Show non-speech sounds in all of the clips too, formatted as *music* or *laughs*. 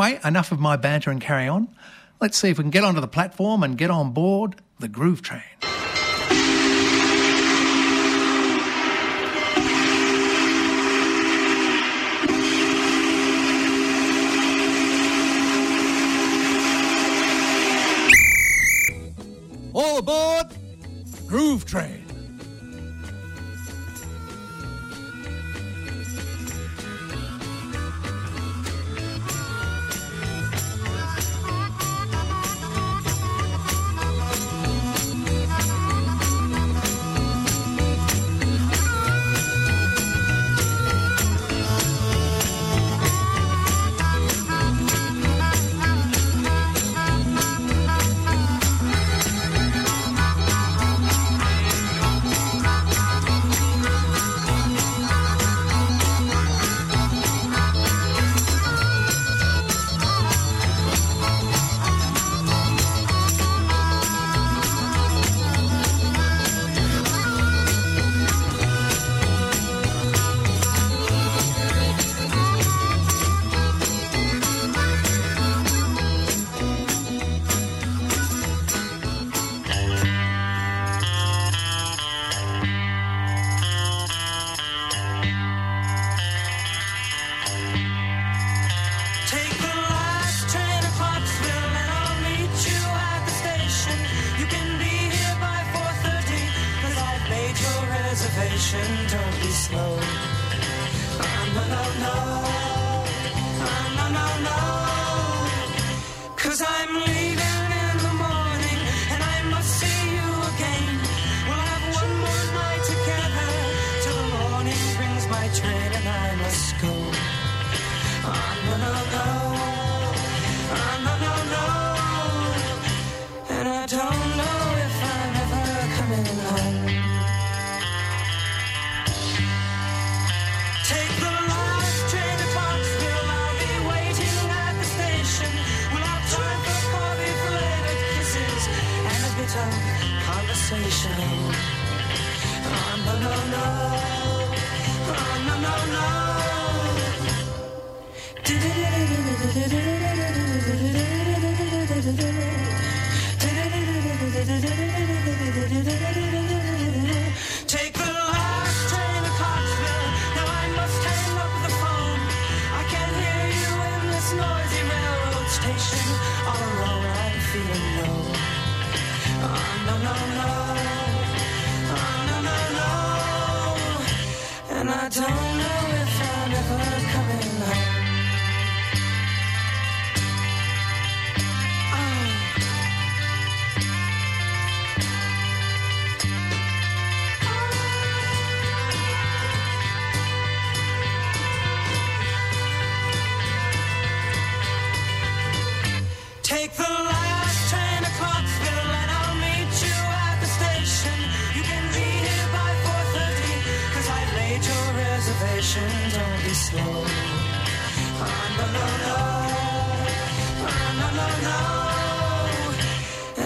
Anyway, enough of my banter and carry on. Let's see if we can get onto the platform and get on board the Groove Train.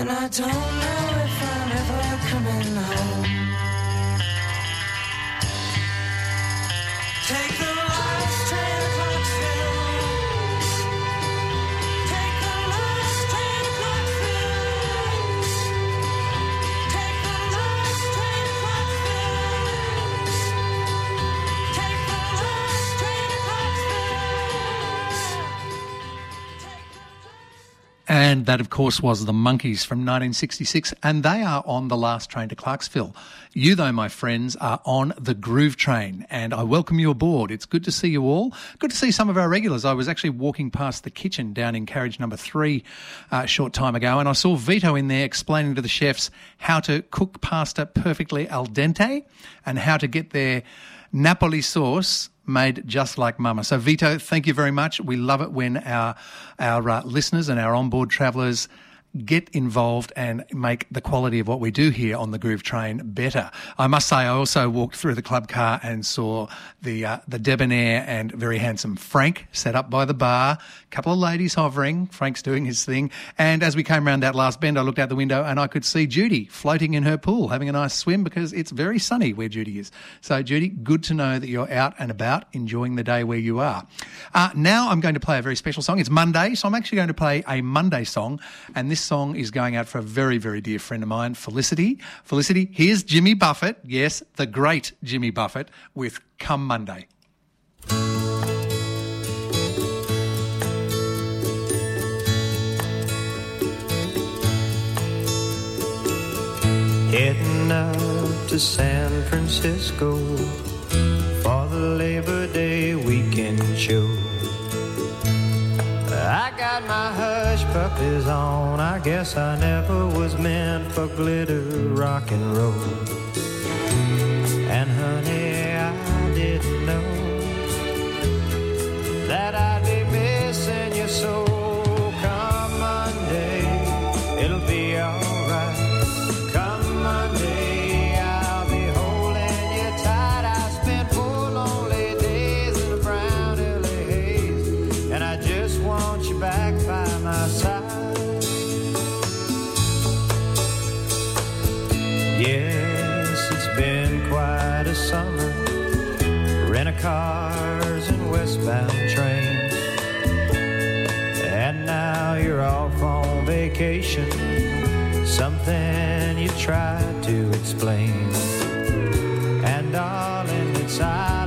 And I don't know And that, of course, was the Monkees from 1966, and they are on the last train to Clarksville. You, though, my friends, are on the Groove Train, and I welcome you aboard. It's good to see you all. Good to see some of our regulars. I was actually walking past the kitchen down in carriage number three uh, a short time ago, and I saw Vito in there explaining to the chefs how to cook pasta perfectly al dente and how to get their Napoli sauce made just like Mama. So, Vito, thank you very much. We love it when our our uh, listeners and our onboard travellers get involved and make the quality of what we do here on the Groove Train better. I must say, I also walked through the club car and saw the uh, the debonair and very handsome Frank set up by the bar. A couple of ladies hovering. Frank's doing his thing. And as we came around that last bend, I looked out the window and I could see Judy floating in her pool, having a nice swim because it's very sunny where Judy is. So, Judy, good to know that you're out and about enjoying the day where you are. Uh, now I'm going to play a very special song. It's Monday, so I'm actually going to play a Monday song. And this song is going out for a very, very dear friend of mine, Felicity. Felicity, here's Jimmy Buffett. Yes, the great Jimmy Buffett with Come Monday. Heading out to San Francisco for the Labor Day weekend show. I got my hush puppies on. I guess I never was meant for glitter rock and roll. And honey, I didn't know that I'd be missing you so. Off on vacation. Something you tried to explain. And darling, it's I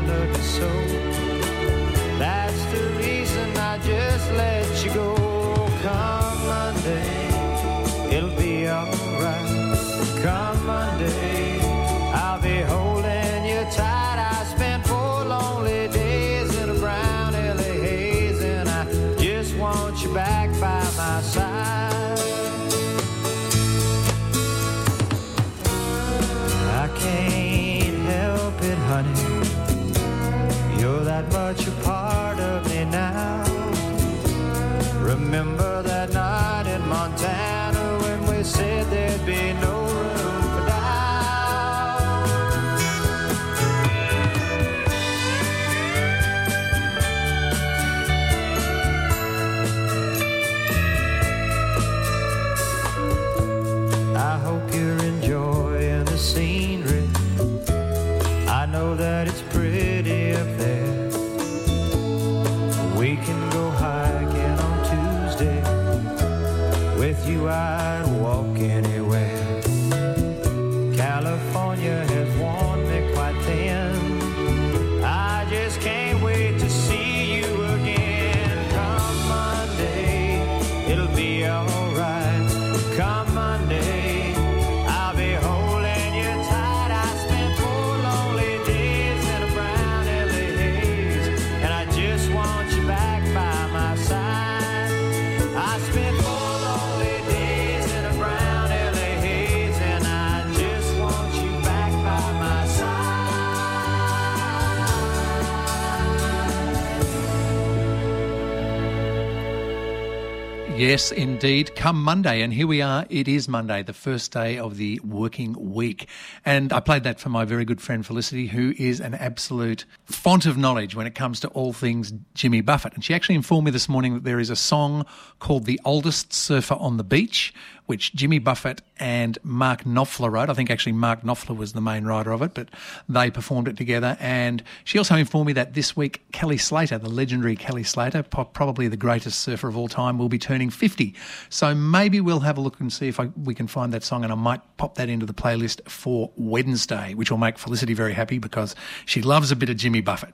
Yes, indeed. Come Monday, and here we are. It is Monday, the first day of the working week. And I played that for my very good friend Felicity, who is an absolute font of knowledge when it comes to all things Jimmy Buffett. And she actually informed me this morning that there is a song called The Oldest Surfer on the Beach, which Jimmy Buffett and Mark Knopfler wrote. I think actually Mark Knopfler was the main writer of it, but they performed it together. And she also informed me that this week Kelly Slater, the legendary Kelly Slater, probably the greatest surfer of all time, will be turning 50. So maybe we'll have a look and see if I, we can find that song, and I might pop that into the playlist for Wednesday, which will make Felicity very happy because she loves a bit of Jimmy Buffett.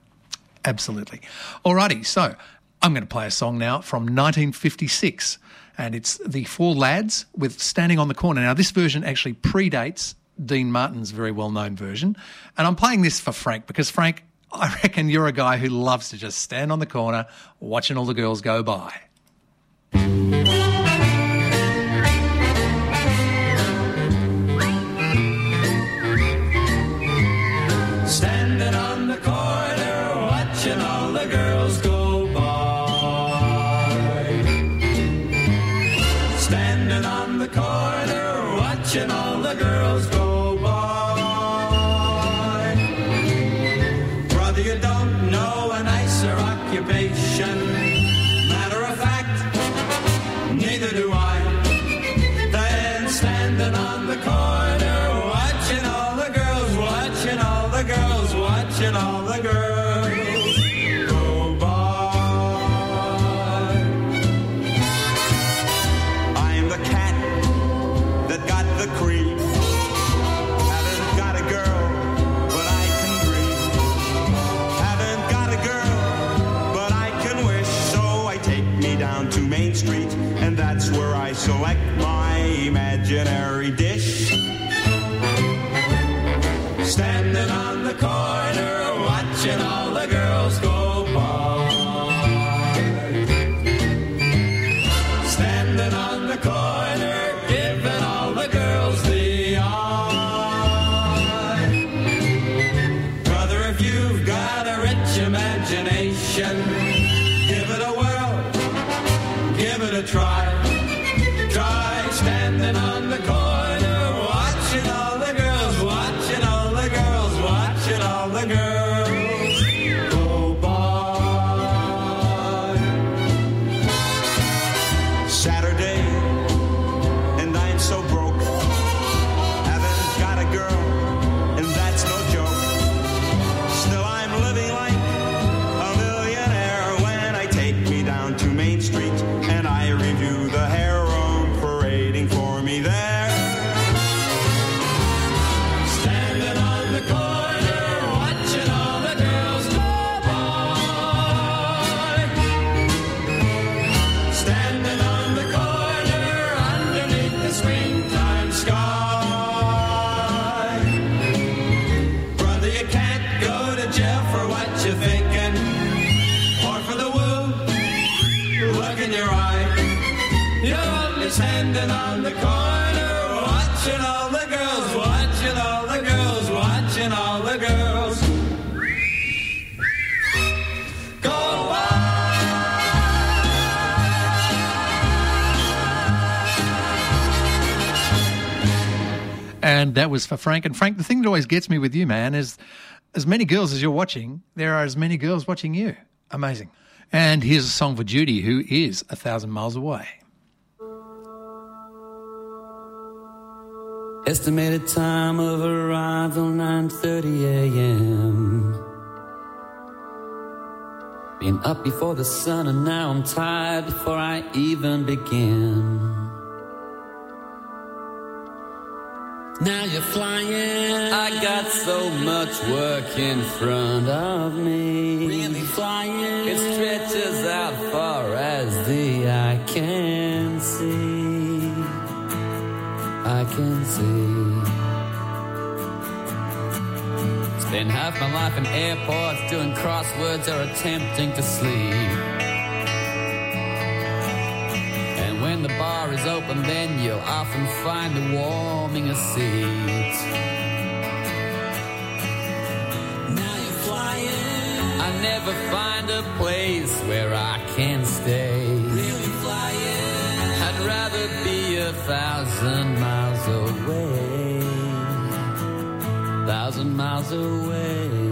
Absolutely. Alrighty, so I'm going to play a song now from 1956, and it's the Four Lads with Standing on the Corner. Now, this version actually predates Dean Martin's very well known version, and I'm playing this for Frank because, Frank, I *laughs* reckon you're a guy who loves to just stand on the corner watching all the girls go by. That was for Frank. And Frank, the thing that always gets me with you, man, is as many girls as you're watching, there are as many girls watching you. Amazing. And here's a song for Judy, who is a thousand miles away. Estimated time of arrival 9:30 a.m. Been up before the sun and now I'm tired before I even begin. Now you're flying. I got so much work in front of me. Really flying. It stretches out far as the eye can see. I can see. Spend half my life in airports doing crosswords or attempting to sleep. When the bar is open, then you'll often find me warming a seat. Now you're flying. I never find a place where I can stay. Really flying. I'd rather be a thousand miles away. Thousand miles away.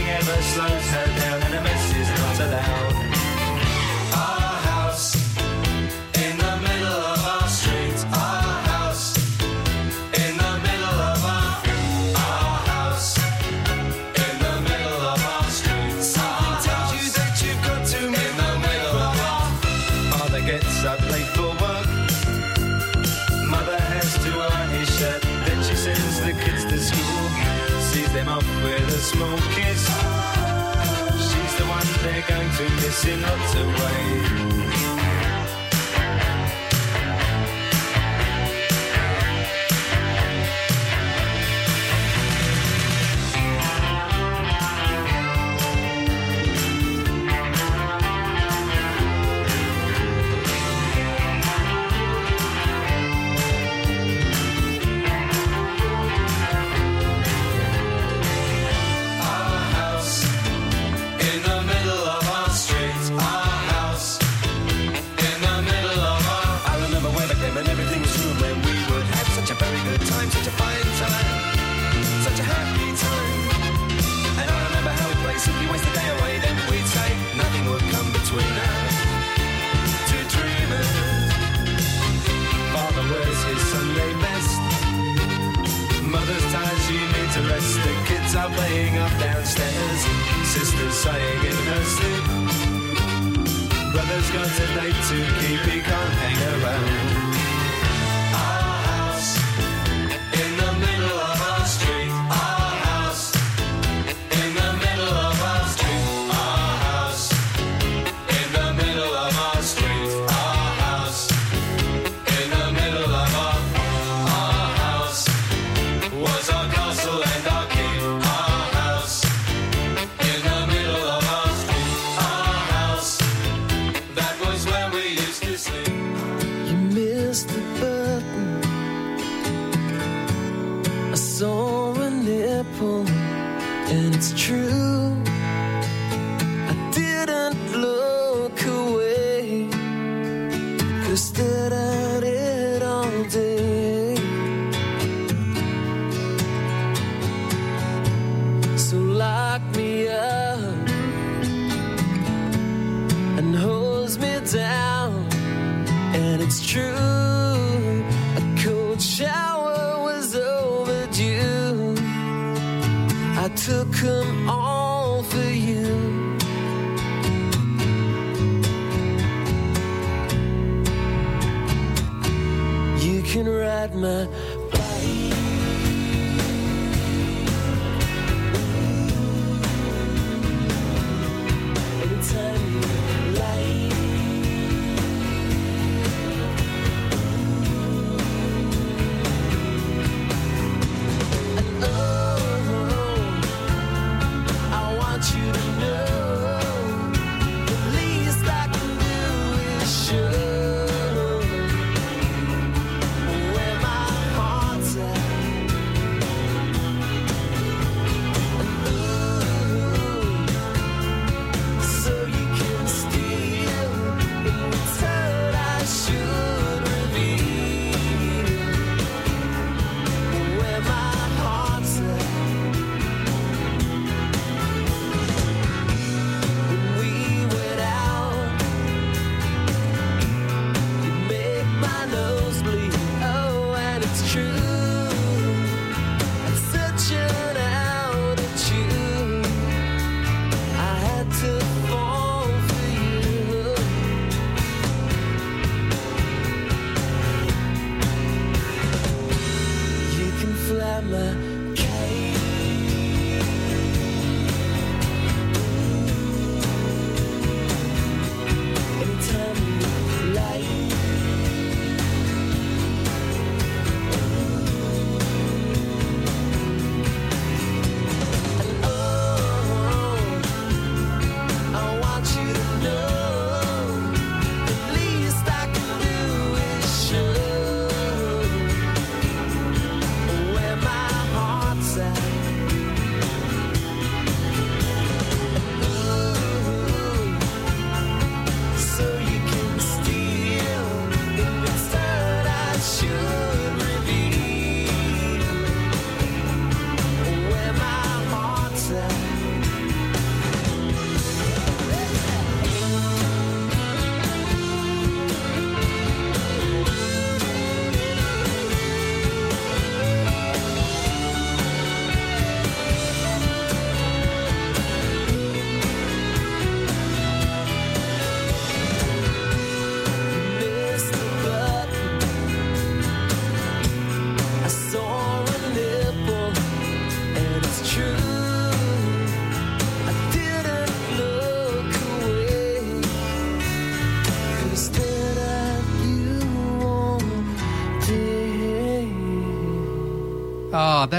nothing ever slows her down. kissing up to rain. playing up downstairs. Sister's sighing in her sleep. Brother's got a date to keep, he can't hang around.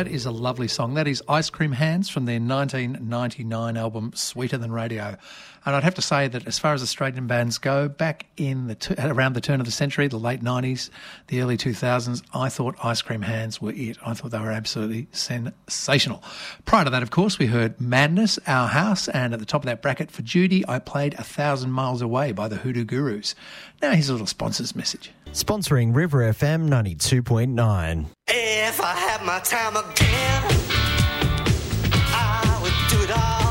That is a lovely song. That is Ice Cream Hands from their 1999 album Sweeter Than Radio. And I'd have to say that as far as Australian bands go, back in the t- around the turn of the century, the late 90s, the early 2000s, I thought ice cream hands were it. I thought they were absolutely sensational. Prior to that, of course, we heard Madness, Our House, and at the top of that bracket for Judy, I played A Thousand Miles Away by the Hoodoo Gurus. Now here's a little sponsors message. Sponsoring River FM 92.9. If I had my time again, I would do it all.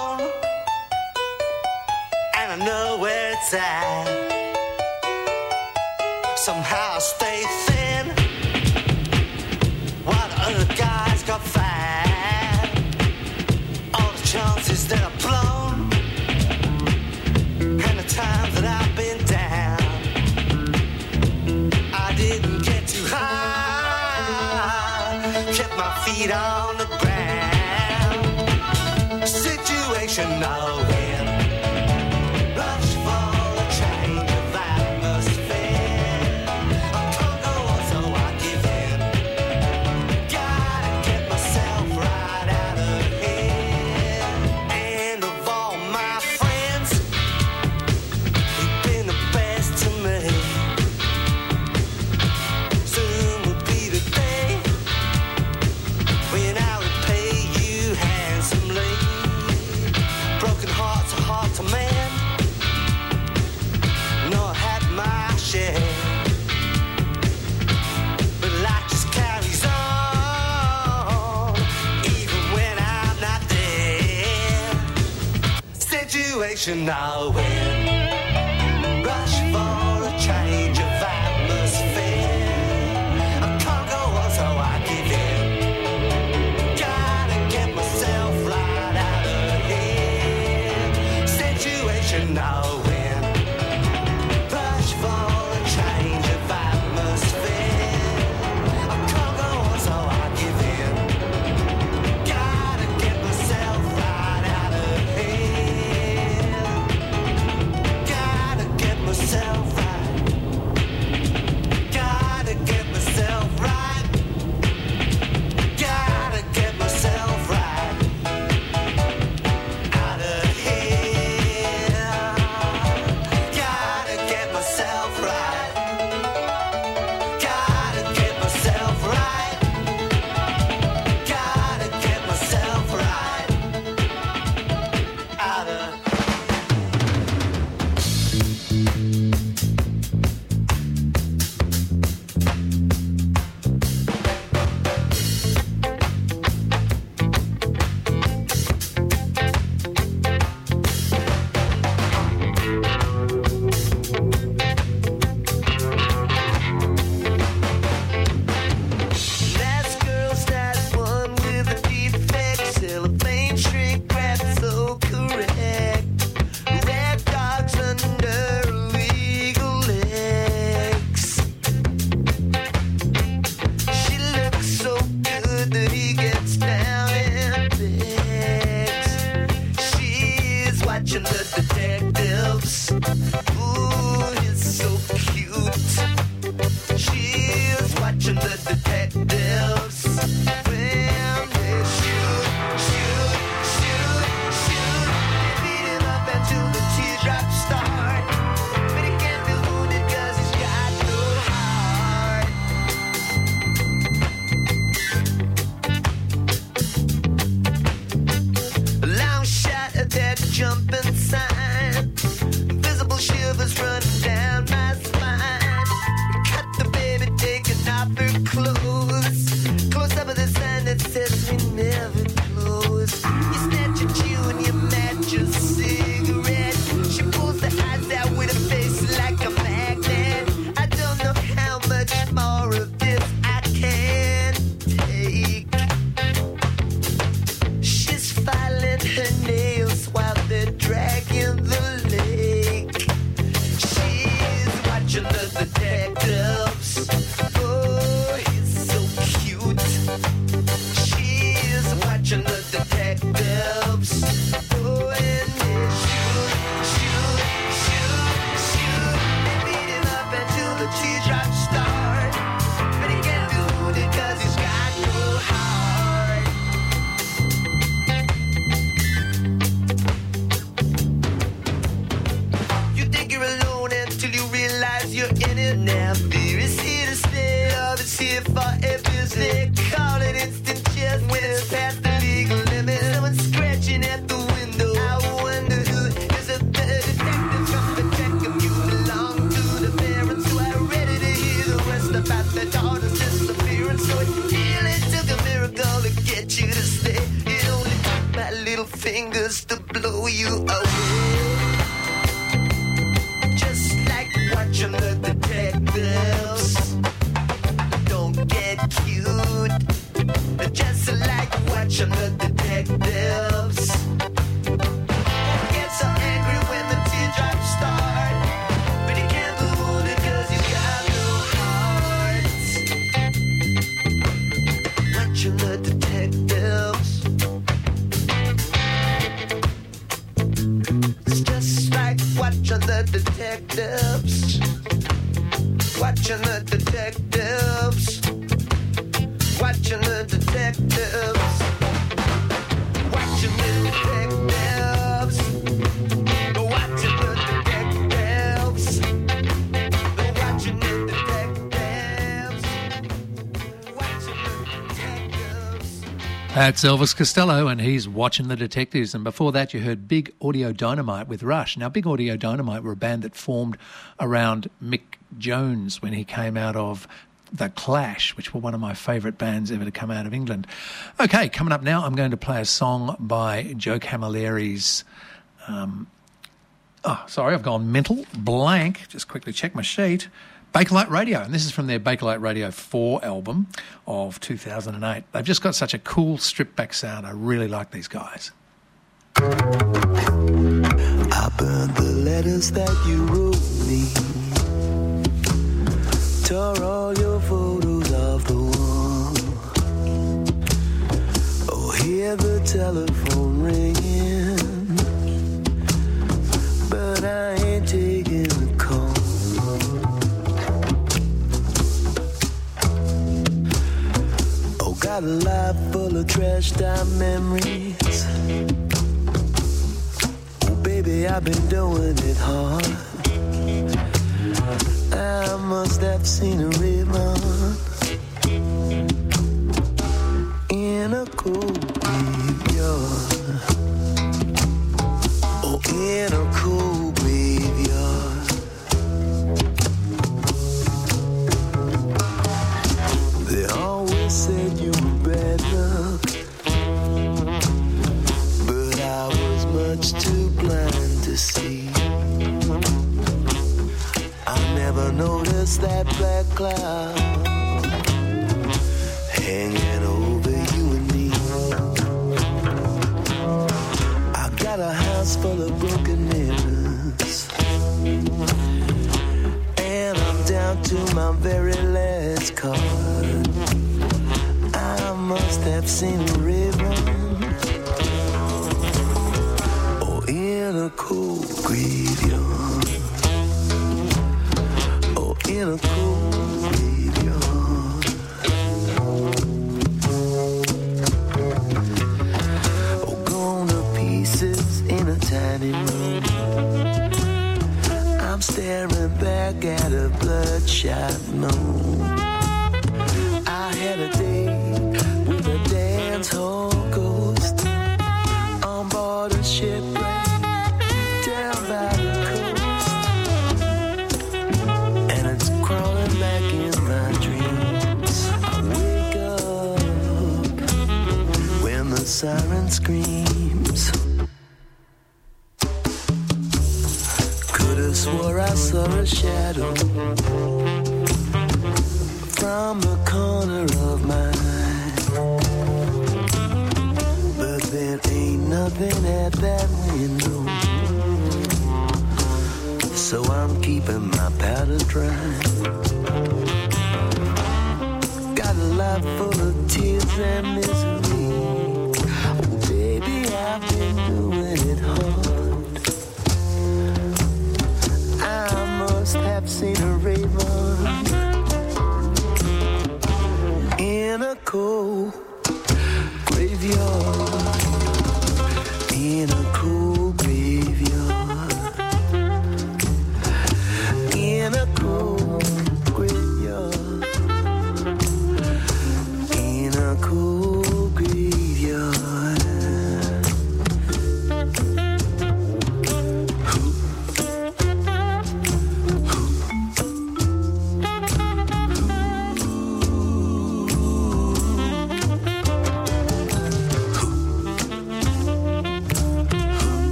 Revolution now. That's Elvis Costello, and he's watching the detectives. And before that, you heard Big Audio Dynamite with Rush. Now, Big Audio Dynamite were a band that formed around Mick Jones when he came out of The Clash, which were one of my favourite bands ever to come out of England. Okay, coming up now, I'm going to play a song by Joe Camilleri's. Um, oh, sorry, I've gone mental blank. Just quickly check my sheet. Bakelite Radio, and this is from their Bakelite Radio 4 album of 2008. They've just got such a cool stripped back sound. I really like these guys. I burned the letters that you wrote me, tore all your photos off the wall. Oh, hear the telephone ringing. got a life full of trashed out memories. Oh, baby, I've been doing it hard. I must have seen a ribbon in a cool.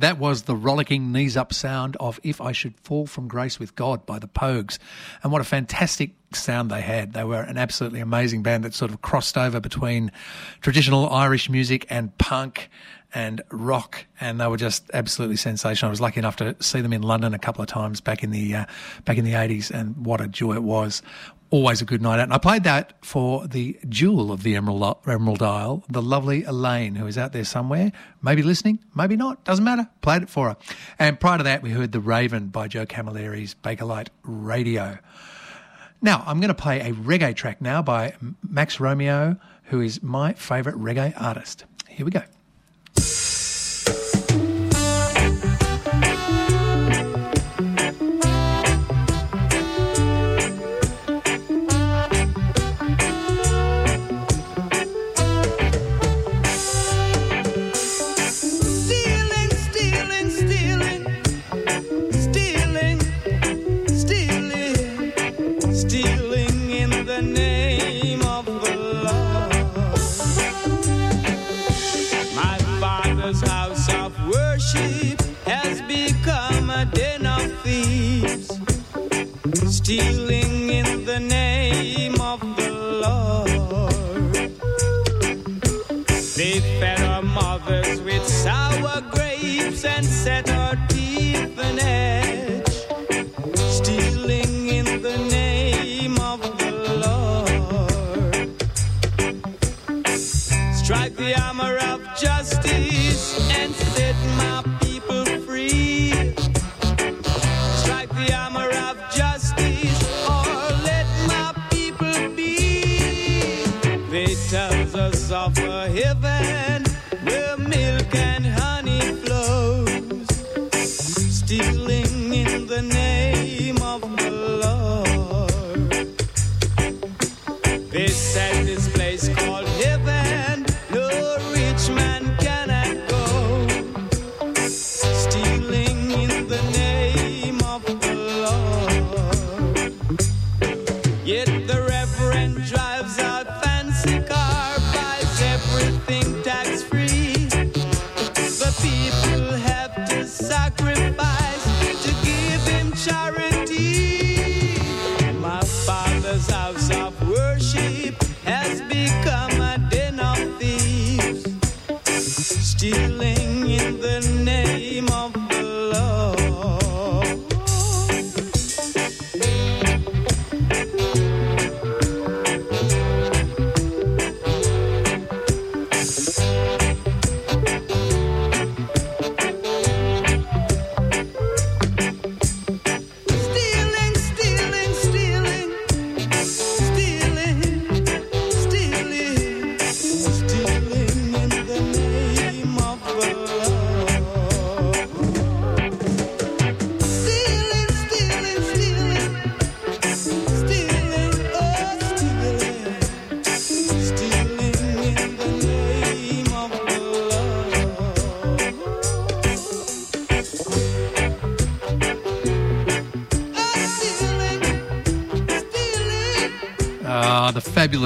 that was the rollicking knees up sound of If I Should Fall from Grace with God by the Pogues. And what a fantastic sound they had. They were an absolutely amazing band that sort of crossed over between traditional Irish music and punk and rock, and they were just absolutely sensational. I was lucky enough to see them in London a couple of times back in the uh, back in the eighties, and what a joy it was! always a good night out. And I played that for the jewel of the Emerald, Emerald Isle, the lovely Elaine, who is out there somewhere, maybe listening, maybe not, doesn't matter. Played it for her. And prior to that, we heard The Raven by Joe Camilleri's Bakelite Radio. Now, I'm going to play a reggae track now by Max Romeo, who is my favourite reggae artist. Here we go.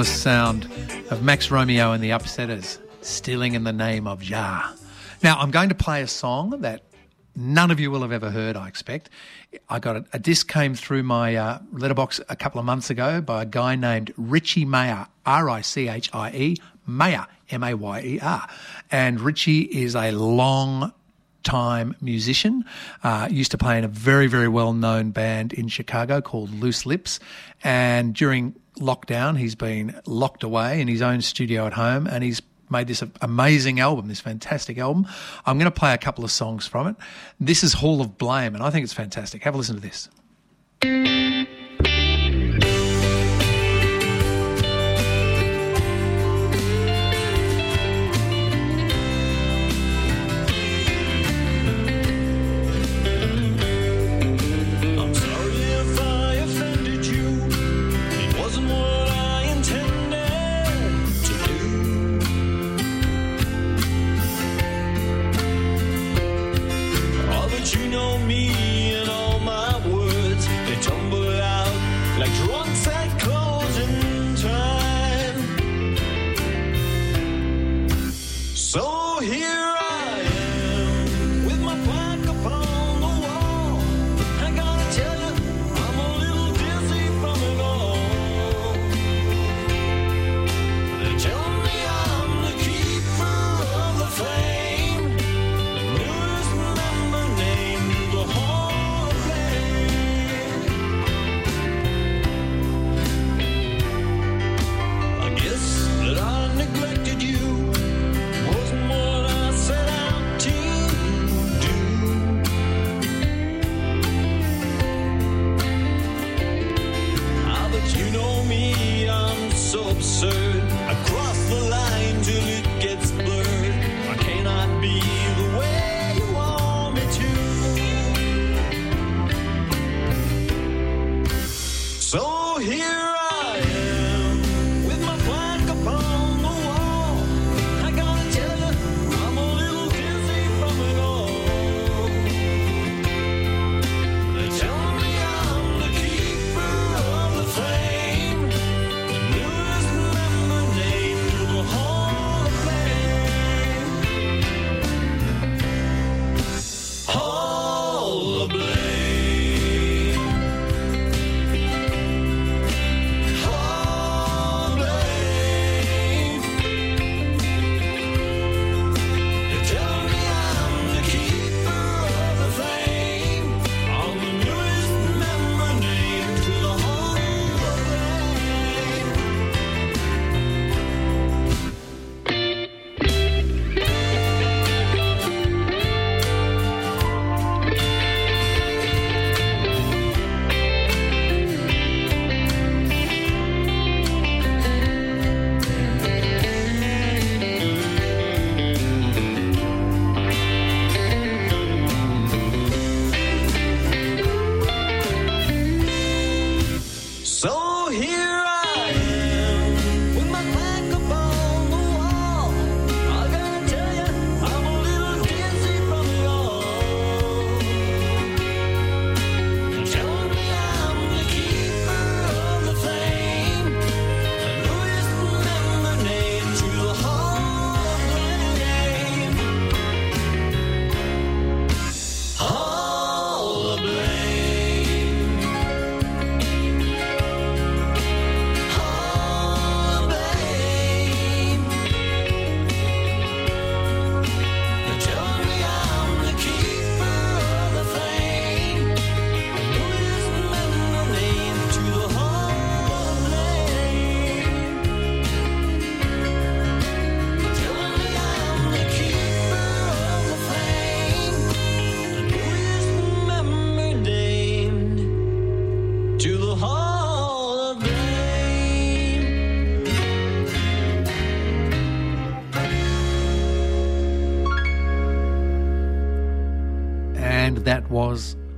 Fabulous sound of Max Romeo and the Upsetters, Stealing in the Name of Jah. Now, I'm going to play a song that none of you will have ever heard, I expect. I got a, a disc came through my uh, letterbox a couple of months ago by a guy named Richie Mayer, R I C H I E, Mayer, M A Y E R. And Richie is a long time musician. Uh, used to play in a very, very well known band in Chicago called Loose Lips. And during lockdown, he's been locked away in his own studio at home and he's made this amazing album, this fantastic album. I'm going to play a couple of songs from it. This is Hall of Blame, and I think it's fantastic. Have a listen to this.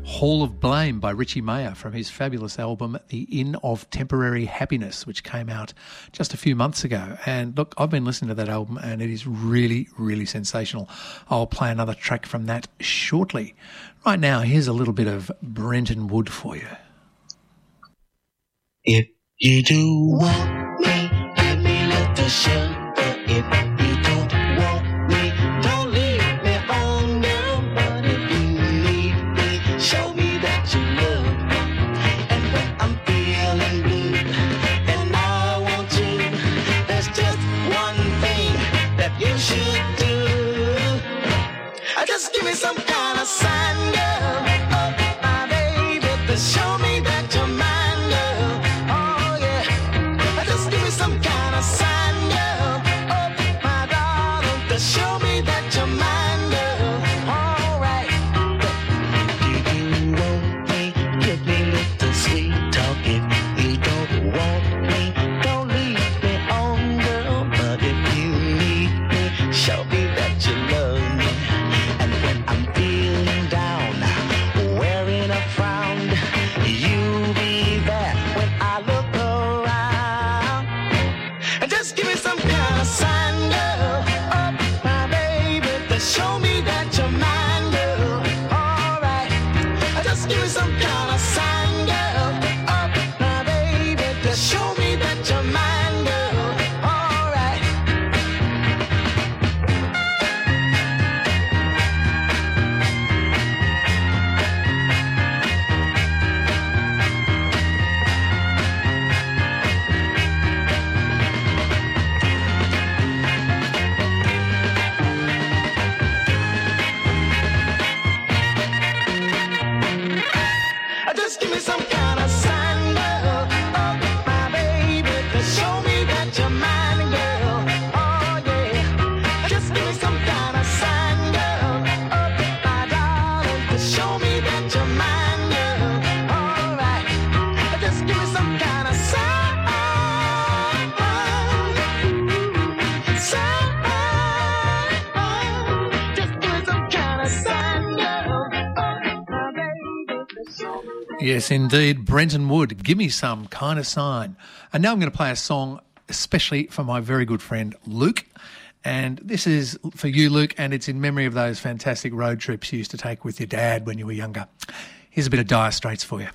Hall of Blame by Richie Mayer from his fabulous album The Inn of Temporary Happiness, which came out just a few months ago. And look, I've been listening to that album and it is really, really sensational. I'll play another track from that shortly. Right now, here's a little bit of Brenton Wood for you. If you do want me, me the Yes, indeed. Brenton Wood, give me some kind of sign. And now I'm going to play a song, especially for my very good friend Luke. And this is for you, Luke, and it's in memory of those fantastic road trips you used to take with your dad when you were younger. Here's a bit of Dire Straits for you.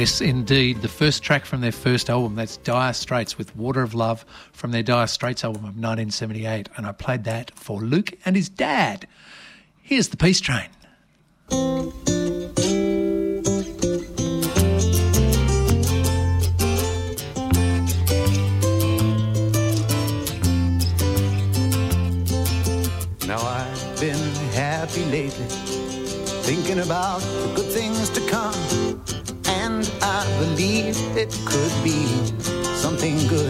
Yes, indeed. The first track from their first album, that's Dire Straits with Water of Love from their Dire Straits album of 1978. And I played that for Luke and his dad. Here's the Peace Train. happy lately, thinking about the good things to come believe it could be something good.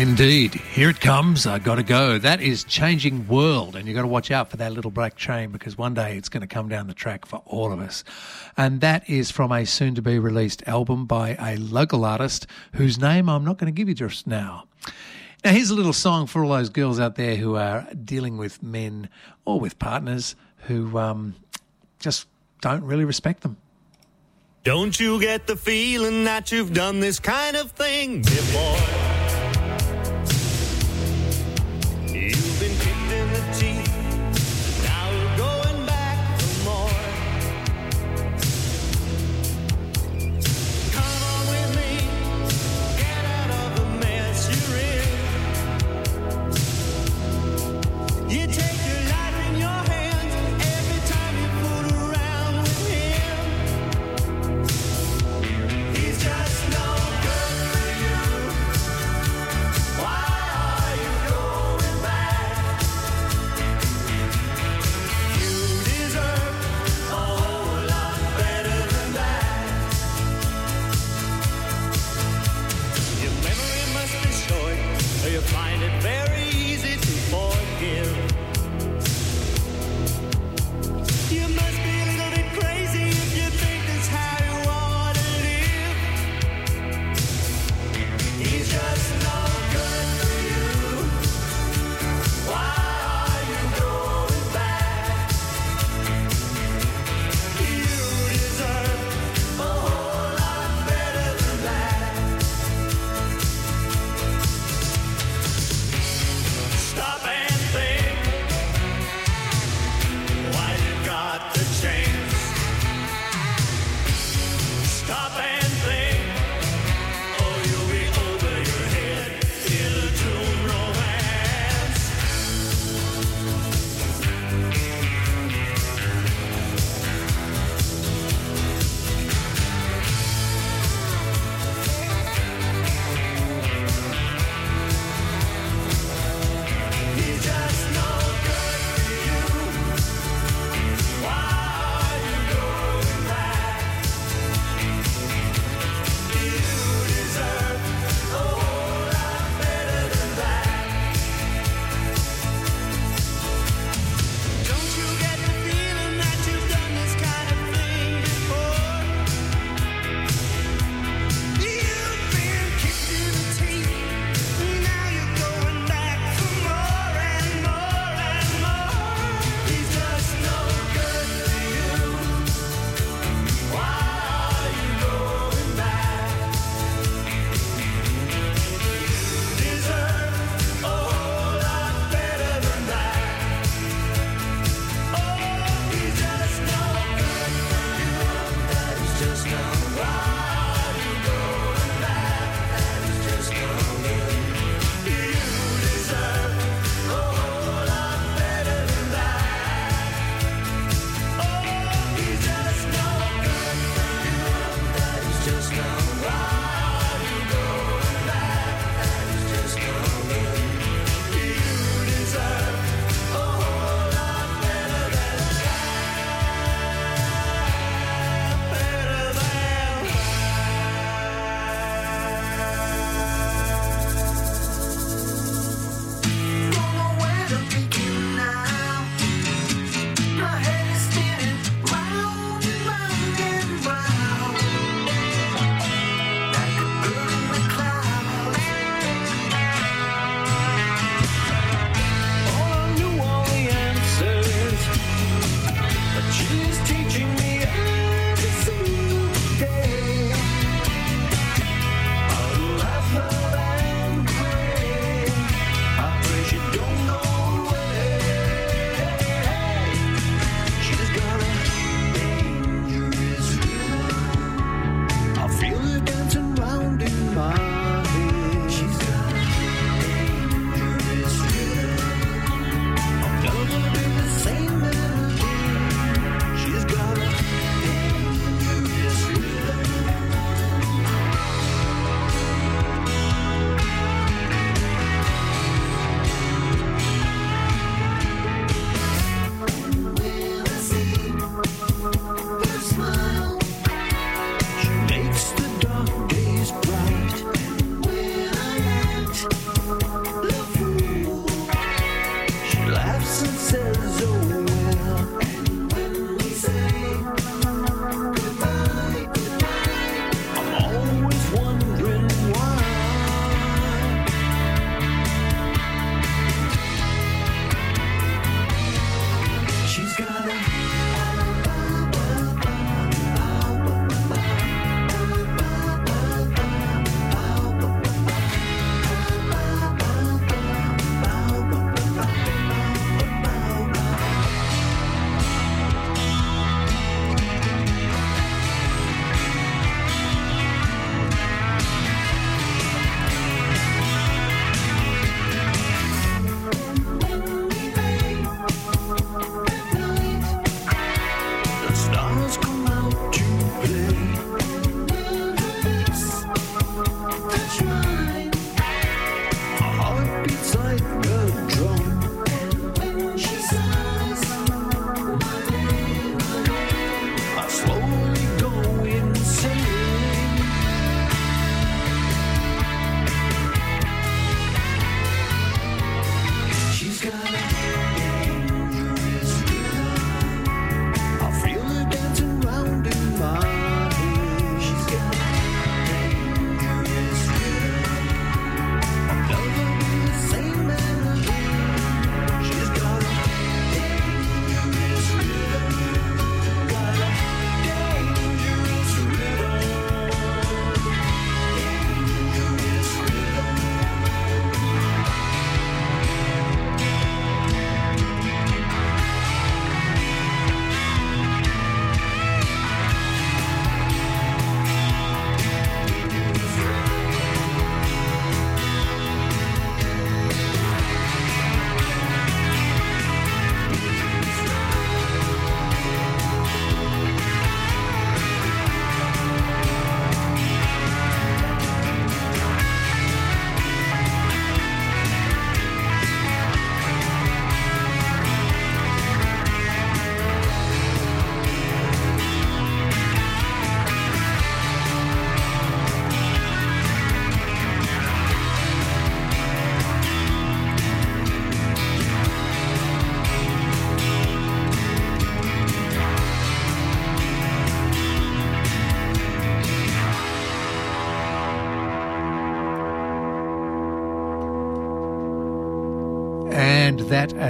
Indeed. Here it comes. I got to go. That is Changing World. And you've got to watch out for that little black train because one day it's going to come down the track for all of us. And that is from a soon to be released album by a local artist whose name I'm not going to give you just now. Now, here's a little song for all those girls out there who are dealing with men or with partners who um, just don't really respect them. Don't you get the feeling that you've done this kind of thing before?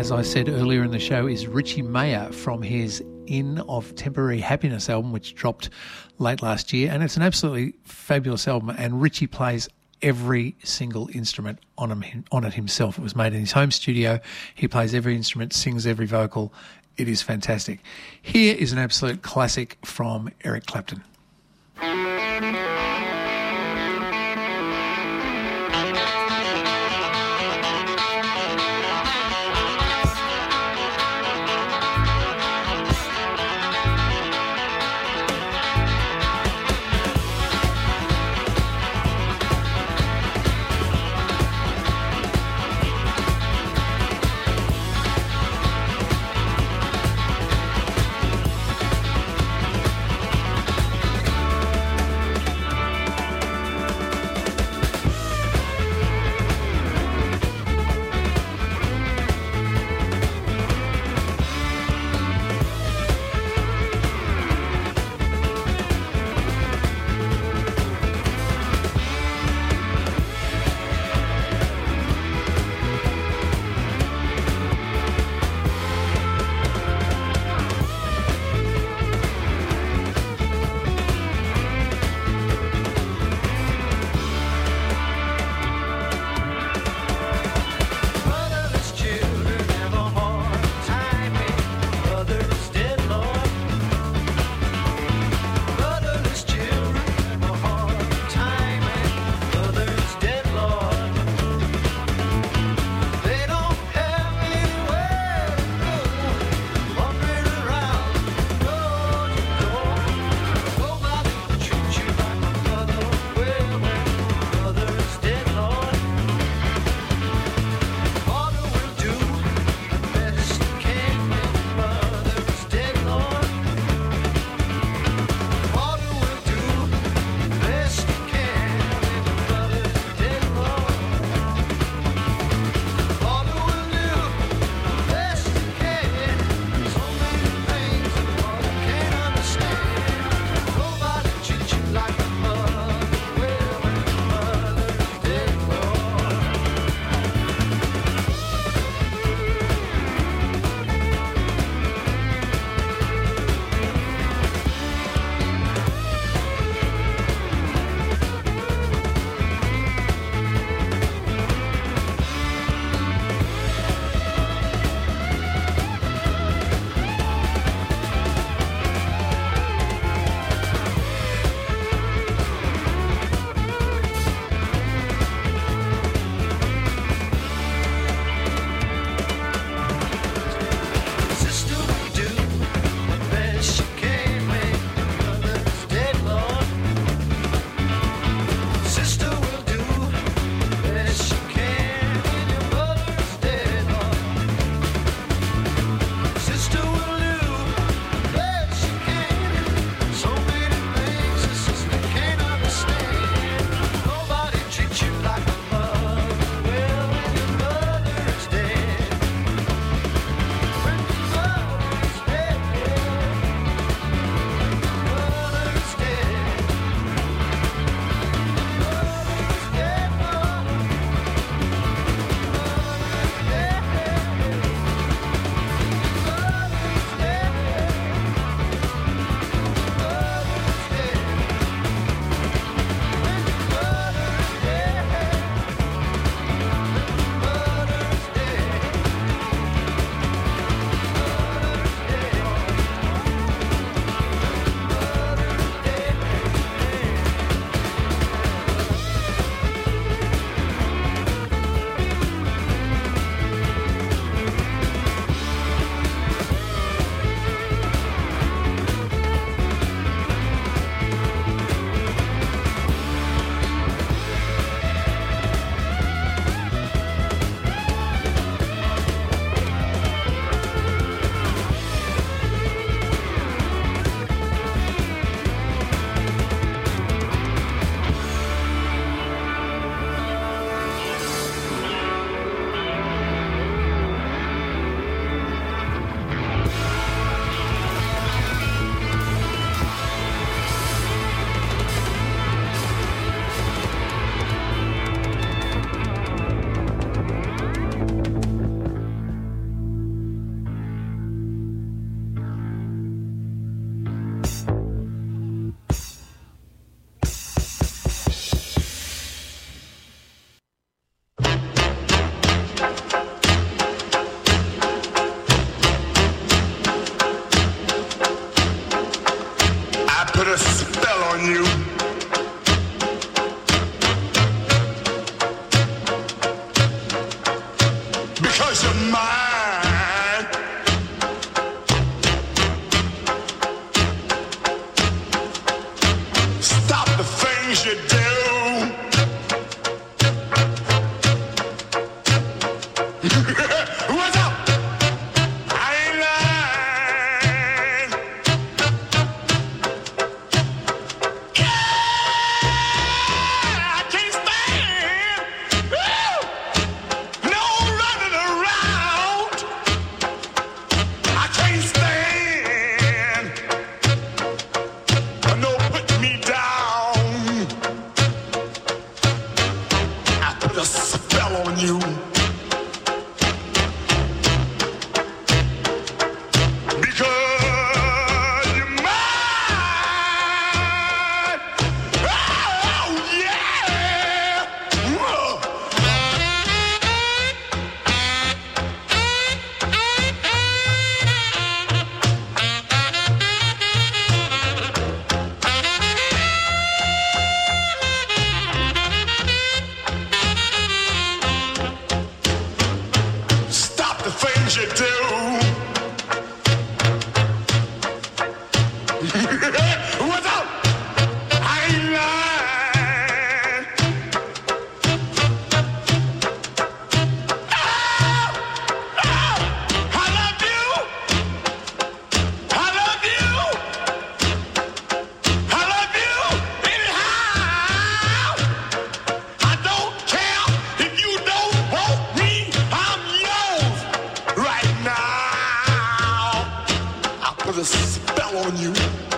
As I said earlier in the show, is Richie Mayer from his In of Temporary Happiness album, which dropped late last year. And it's an absolutely fabulous album. And Richie plays every single instrument on, him, on it himself. It was made in his home studio. He plays every instrument, sings every vocal. It is fantastic. Here is an absolute classic from Eric Clapton. Spell on you.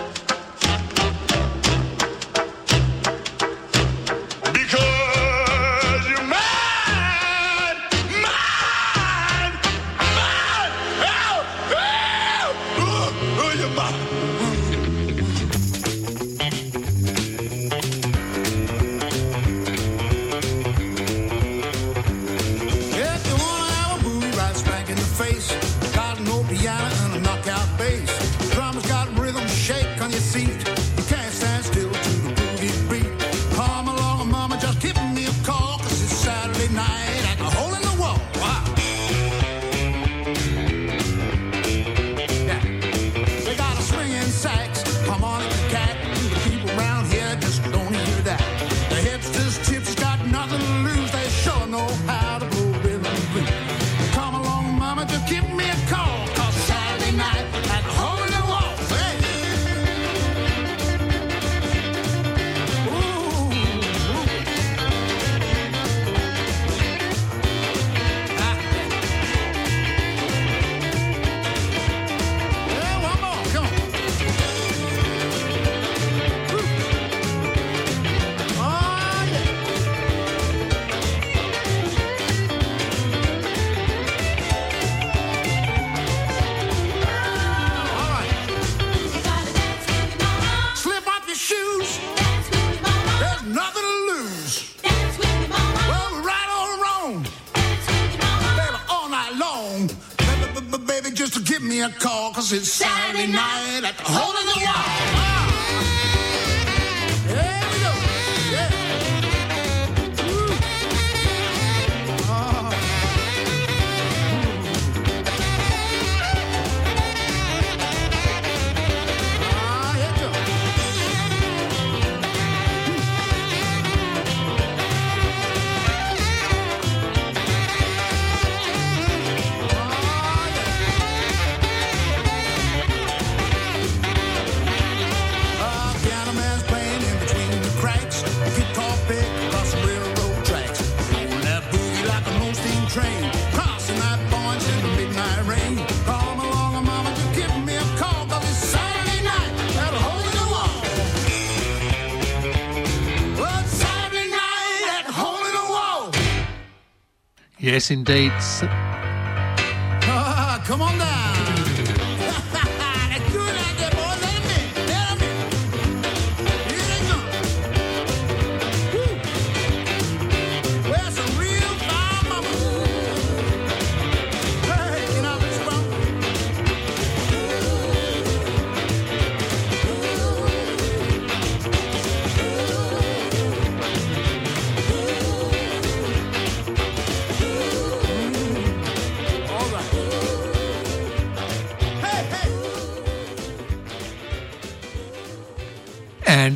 Yes, indeed.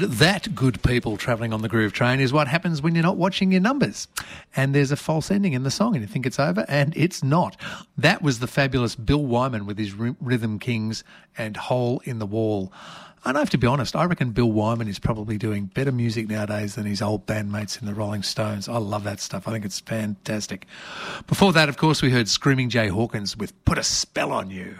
that, good people travelling on the groove train, is what happens when you're not watching your numbers. And there's a false ending in the song, and you think it's over, and it's not. That was the fabulous Bill Wyman with his Rhythm Kings and Hole in the Wall. And I have to be honest, I reckon Bill Wyman is probably doing better music nowadays than his old bandmates in the Rolling Stones. I love that stuff. I think it's fantastic. Before that, of course, we heard Screaming Jay Hawkins with Put a Spell on You.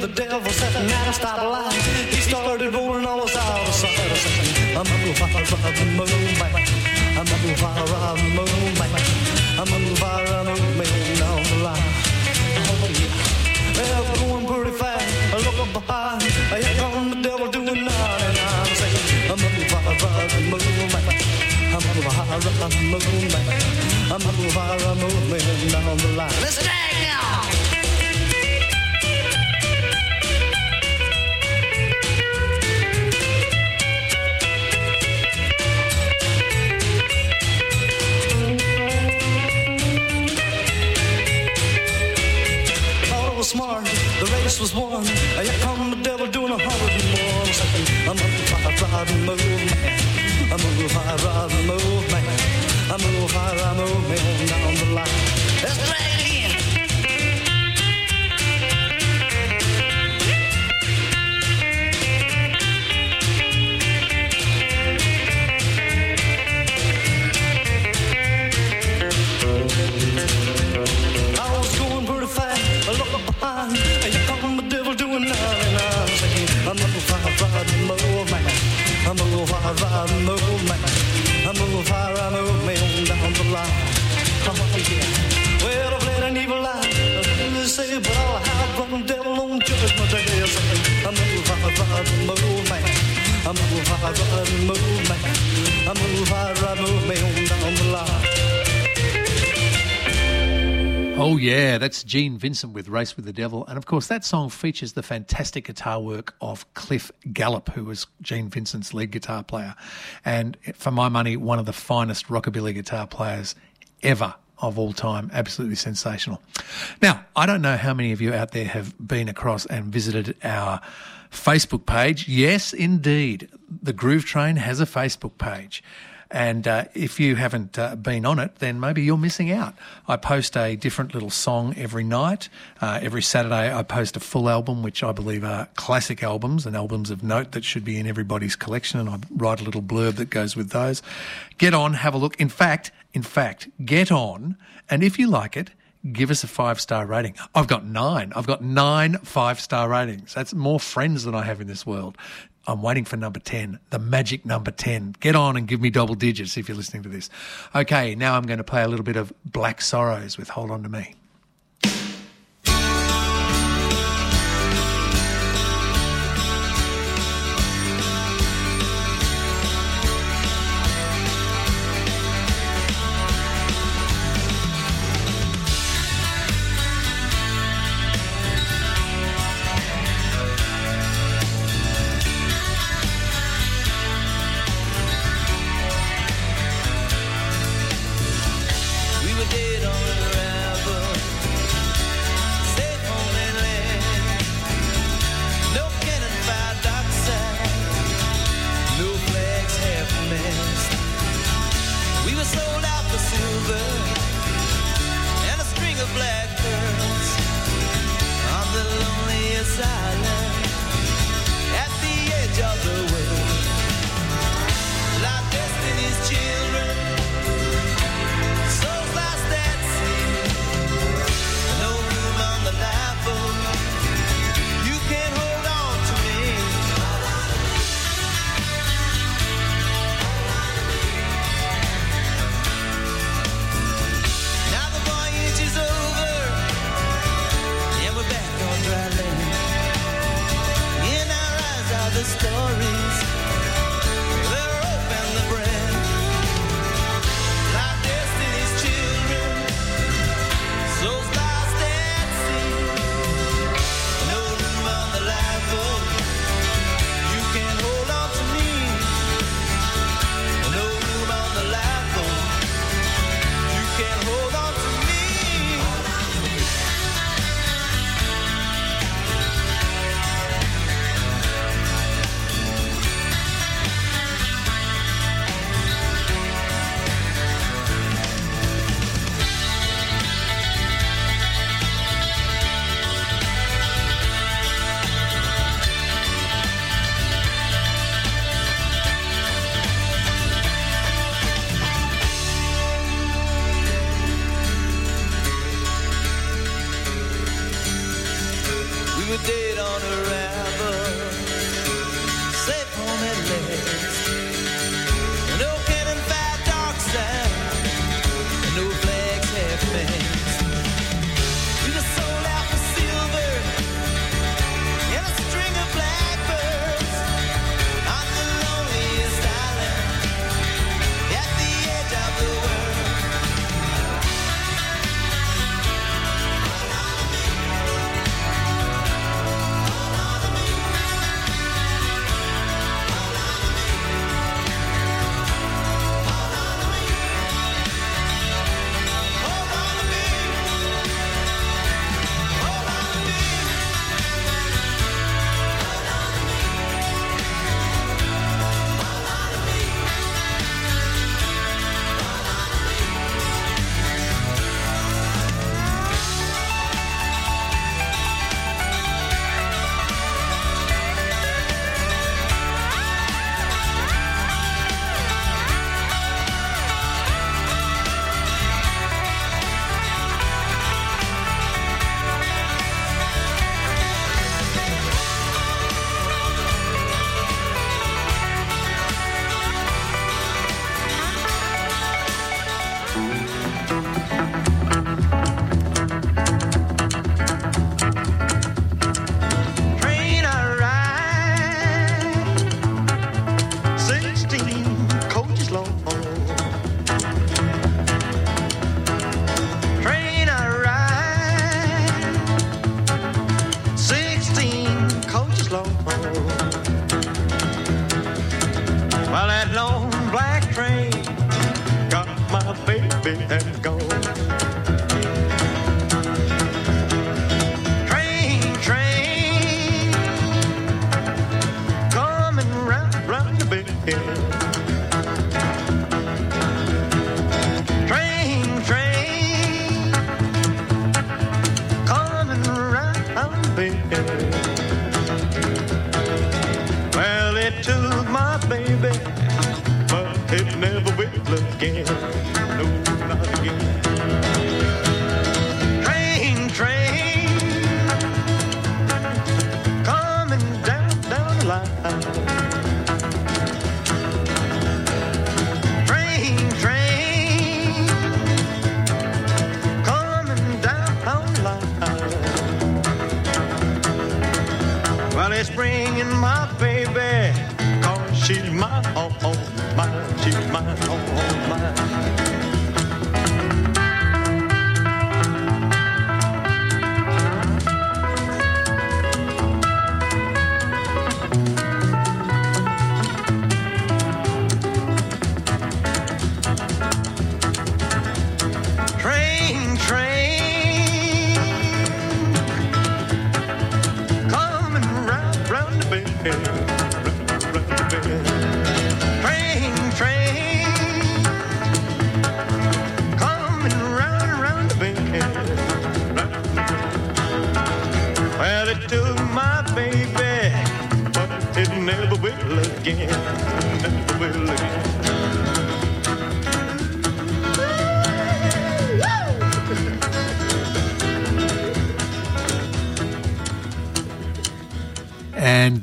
the devil sat at a stoplight. He started rolling all us out sight. I'm a fire ride the moon, man. I'm a fire ride the moon, man. I'm a fire ride the moon down the line. Oh yeah. Well, going pretty fast. I look behind. Here come the devil doing nine and I'm saying, I'm a fire ride the moon, man. I'm a fire ride the moon, man. I'm a fire ride the moon down the line. Let's race was won. Here come the devil doing a hundred and more. I'm a fire ride and man. I'm a fire ride and man. I'm a fire ride and move, I'm a ride and move. I'm a move, man, down the line. Oh, yeah. Well, I've let an evil. They say, but I'll from the devil on judgment day. I say, I'm a ride and move. I'm a fire ride move. I'm a move, man, down the line. Oh, yeah, that's Gene Vincent with Race with the Devil. And of course, that song features the fantastic guitar work of Cliff Gallup, who was Gene Vincent's lead guitar player. And for my money, one of the finest rockabilly guitar players ever of all time. Absolutely sensational. Now, I don't know how many of you out there have been across and visited our Facebook page. Yes, indeed. The Groove Train has a Facebook page. And uh, if you haven't uh, been on it, then maybe you're missing out. I post a different little song every night. Uh, every Saturday, I post a full album, which I believe are classic albums and albums of note that should be in everybody's collection. And I write a little blurb that goes with those. Get on, have a look. In fact, in fact, get on, and if you like it, give us a five star rating. I've got nine. I've got nine five star ratings. That's more friends than I have in this world. I'm waiting for number 10, the magic number 10. Get on and give me double digits if you're listening to this. Okay, now I'm going to play a little bit of Black Sorrows with Hold On To Me.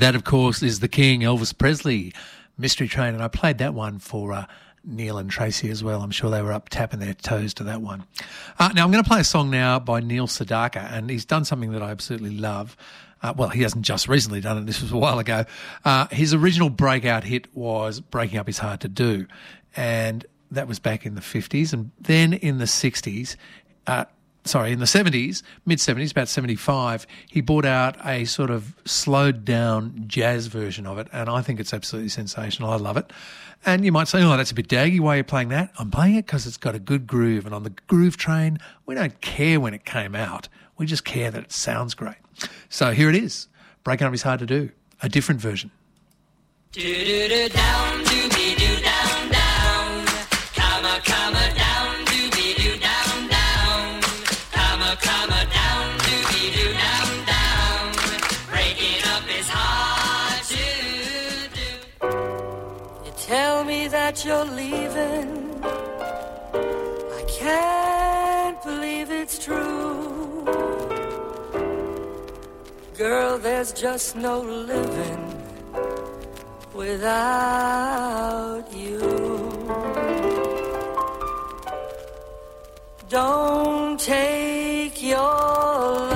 That, of course, is the King, Elvis Presley, Mystery Train. And I played that one for uh, Neil and Tracy as well. I'm sure they were up tapping their toes to that one. Uh, now, I'm going to play a song now by Neil Sedaka, and he's done something that I absolutely love. Uh, well, he hasn't just recently done it. This was a while ago. Uh, his original breakout hit was Breaking Up Is Hard to Do. And that was back in the 50s. And then in the 60s, uh, sorry, in the 70s, mid 70s, about 75, he brought out a sort of slowed down jazz version of it. And I think it's absolutely sensational. I love it. And you might say, oh, that's a bit daggy. Why are you playing that? I'm playing it because it's got a good groove. And on the groove train, we don't care when it came out. We just care that it sounds great. So here it is. Breaking up is hard to do. A different version. Do do do down, that you're leaving. I can't believe it's true. Girl, there's just no living without you. Don't take your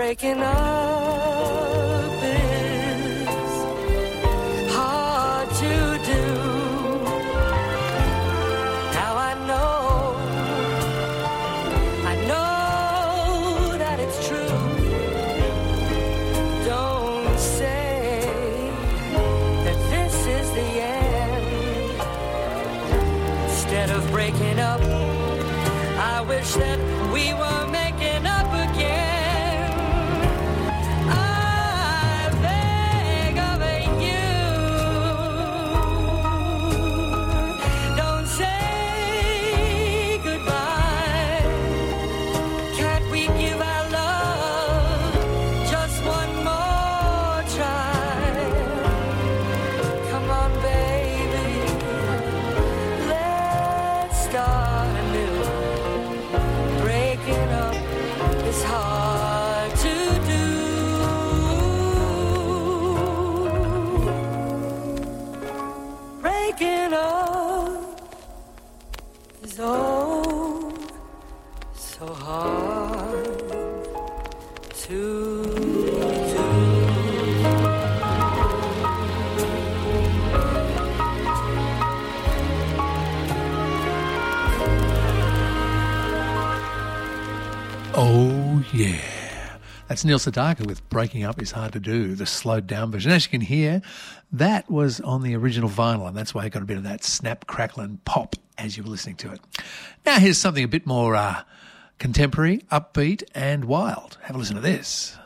breaking up That's Neil Sedaka with Breaking Up is Hard to Do, the slowed down version. As you can hear, that was on the original vinyl, and that's why it got a bit of that snap, crackle, and pop as you were listening to it. Now, here's something a bit more uh, contemporary, upbeat, and wild. Have a listen to this.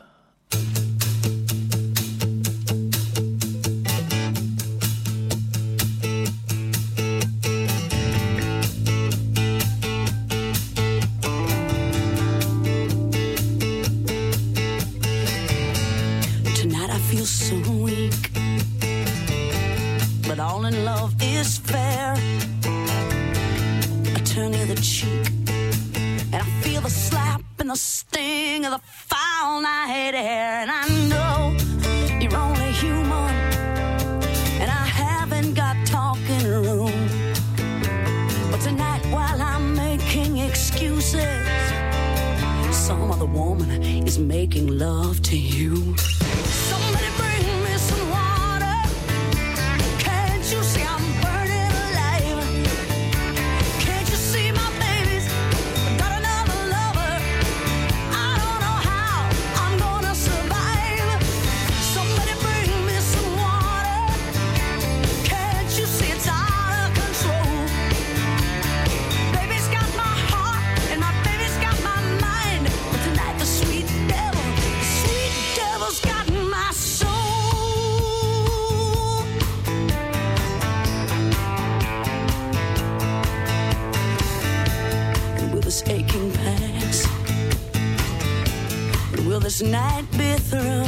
Feel so weak. But all in love is fair. I turn the cheek. And I feel the slap and the sting of the foul night air. And I know you're only human. And I haven't got talking room. But tonight while I'm making excuses, some other woman is making love to you. This night be through?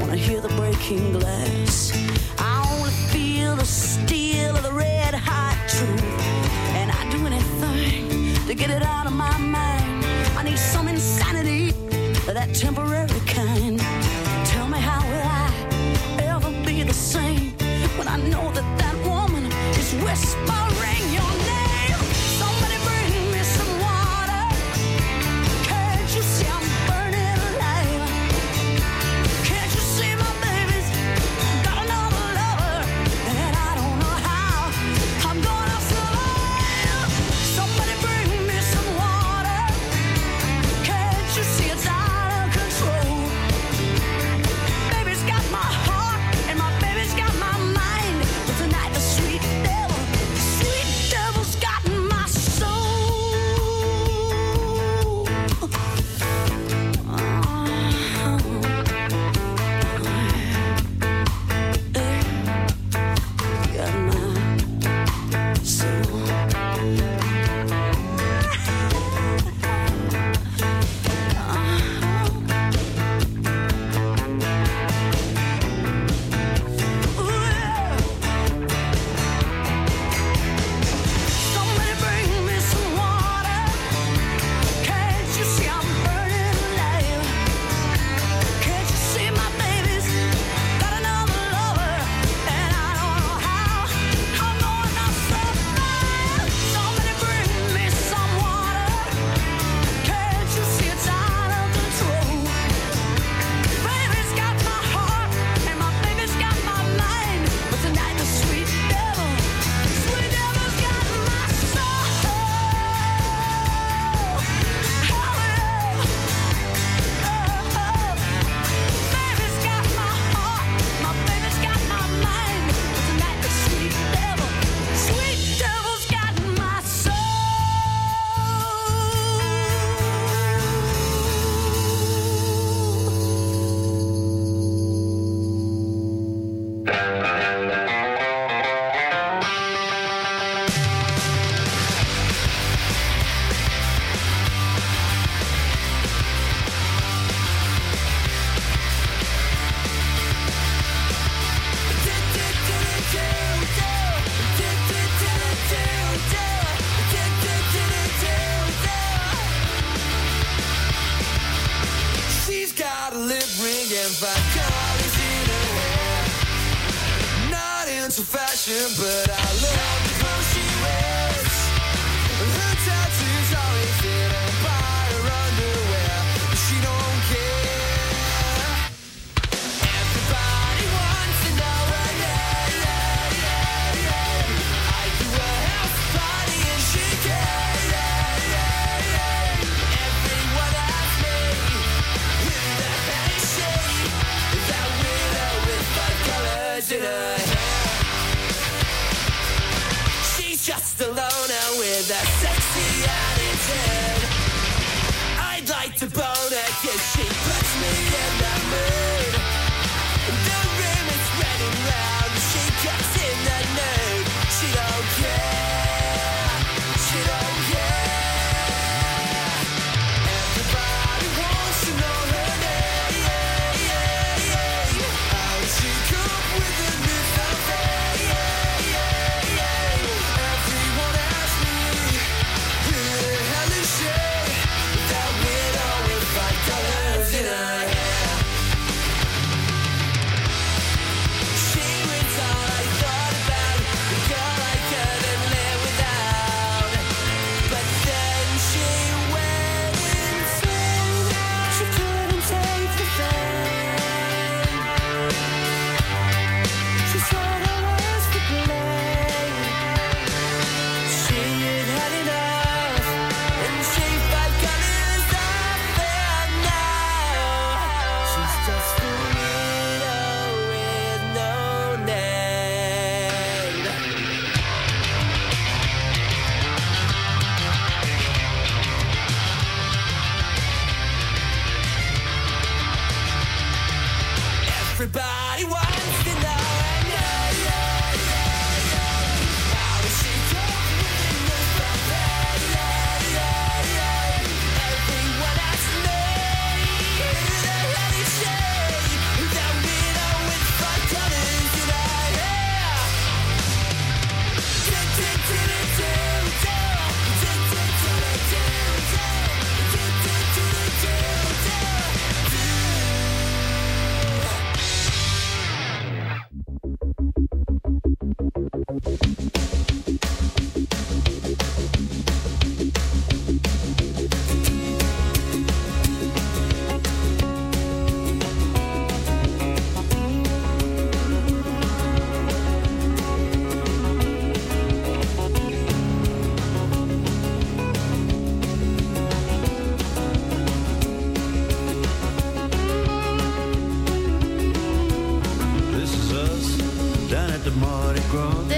Wanna hear the breaking glass? I only feel the steel of the red hot truth, and I'd do anything to get it out of my mind. I need some insanity, for that temporary Mardi Gras.